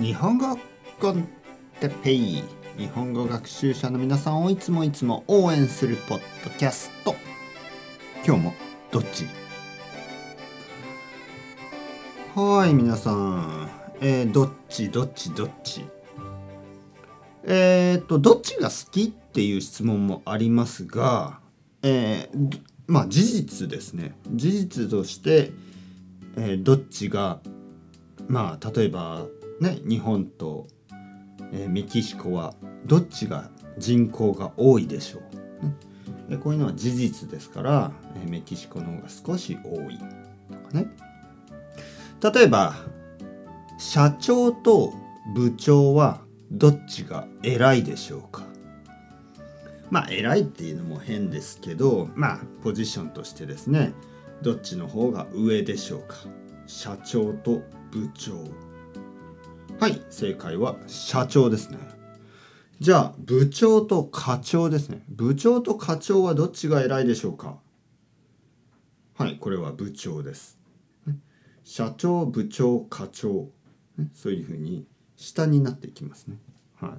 日本語コンテペイ。日本語学習者の皆さんをいつもいつも応援するポッドキャスト。今日もどっち？はい皆さん、えー、どっち？どっち？どっち？えー、っとどっちが好きっていう質問もありますが、えー、まあ事実ですね。事実として、えー、どっちがまあ例えばね日本と、えー、メキシコはどっちが人口が多いでしょう、ね、こういうのは事実ですから、えー、メキシコの方が少し多いとかね。例えば社長と部長はどっちが偉いでしょうか？まあ偉いっていうのも変ですけどまあポジションとしてですねどっちの方が上でしょうか？社長と部長。はい。正解は社長ですね。じゃあ部長と課長ですね。部長と課長はどっちが偉いでしょうか？はいこれは部長です。社長部長課長。そういうふうに下になっていきますね。は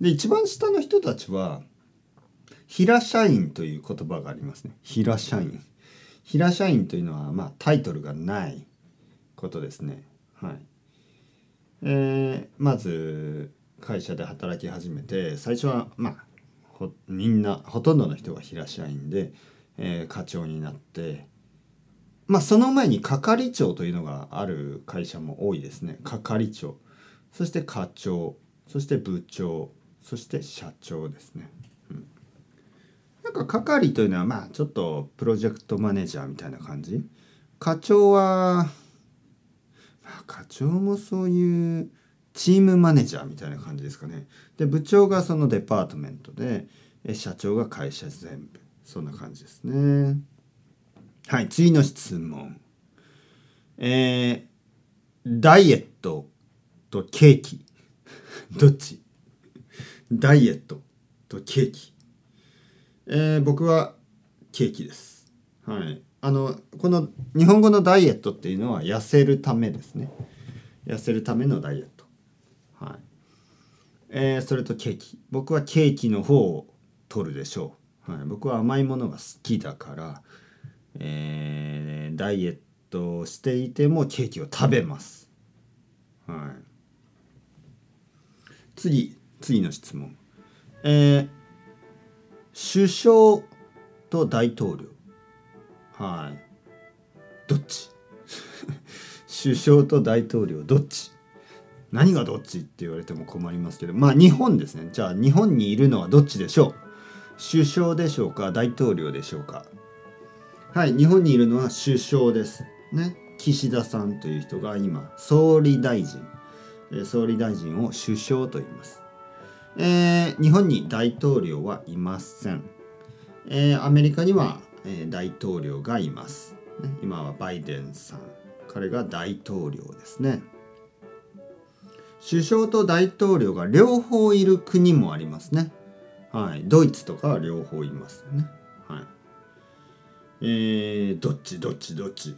い。で一番下の人たちは平社員という言葉がありますね。平社員。平社員というのはまあタイトルがないことですね。はい。えー、まず会社で働き始めて最初はまあみんなほとんどの人が平社員で、えー、課長になってまあその前に係長というのがある会社も多いですね。係長。そして課長。そして部長。そして社長ですね。うん、なんか係というのはまあちょっとプロジェクトマネージャーみたいな感じ。課長は課長もそういうチームマネージャーみたいな感じですかね。で部長がそのデパートメントで社長が会社全部そんな感じですね。はい次の質問。えー、ダイエットとケーキ どっち？ダイエットとケーキ。えー、僕はケーキです。はい。あのこの日本語のダイエットっていうのは痩せるためですね。痩せるためのダイエット。はい。えー、それとケーキ。僕はケーキの方を取るでしょう、はい、僕は甘いものが好きだから、えー、ダイエットをしていてもケーキを食べます。はい。次次の質問。えー、首相と大統領。はい。どっち？首相と大統領どっち？何がどっちって言われても困りますけどまあ日本ですね。じゃあ日本にいるのはどっちでしょう？首相でしょうか大統領でしょうか？はい日本にいるのは首相ですね。岸田さんという人が今総理大臣。総理大臣を首相と言います、えー、日本に大統領はいません、えー、アメリカには大統領がいます、ね、今はバイデンさん。彼が大統領ですね。首相と大統領が両方いる国もありますね。はい。ドイツとかは両方いますね。はい。えー、どっち？どっち？どっち？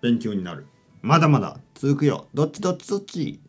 勉強になる。まだまだ続くよ。どっち？どっち？どっち？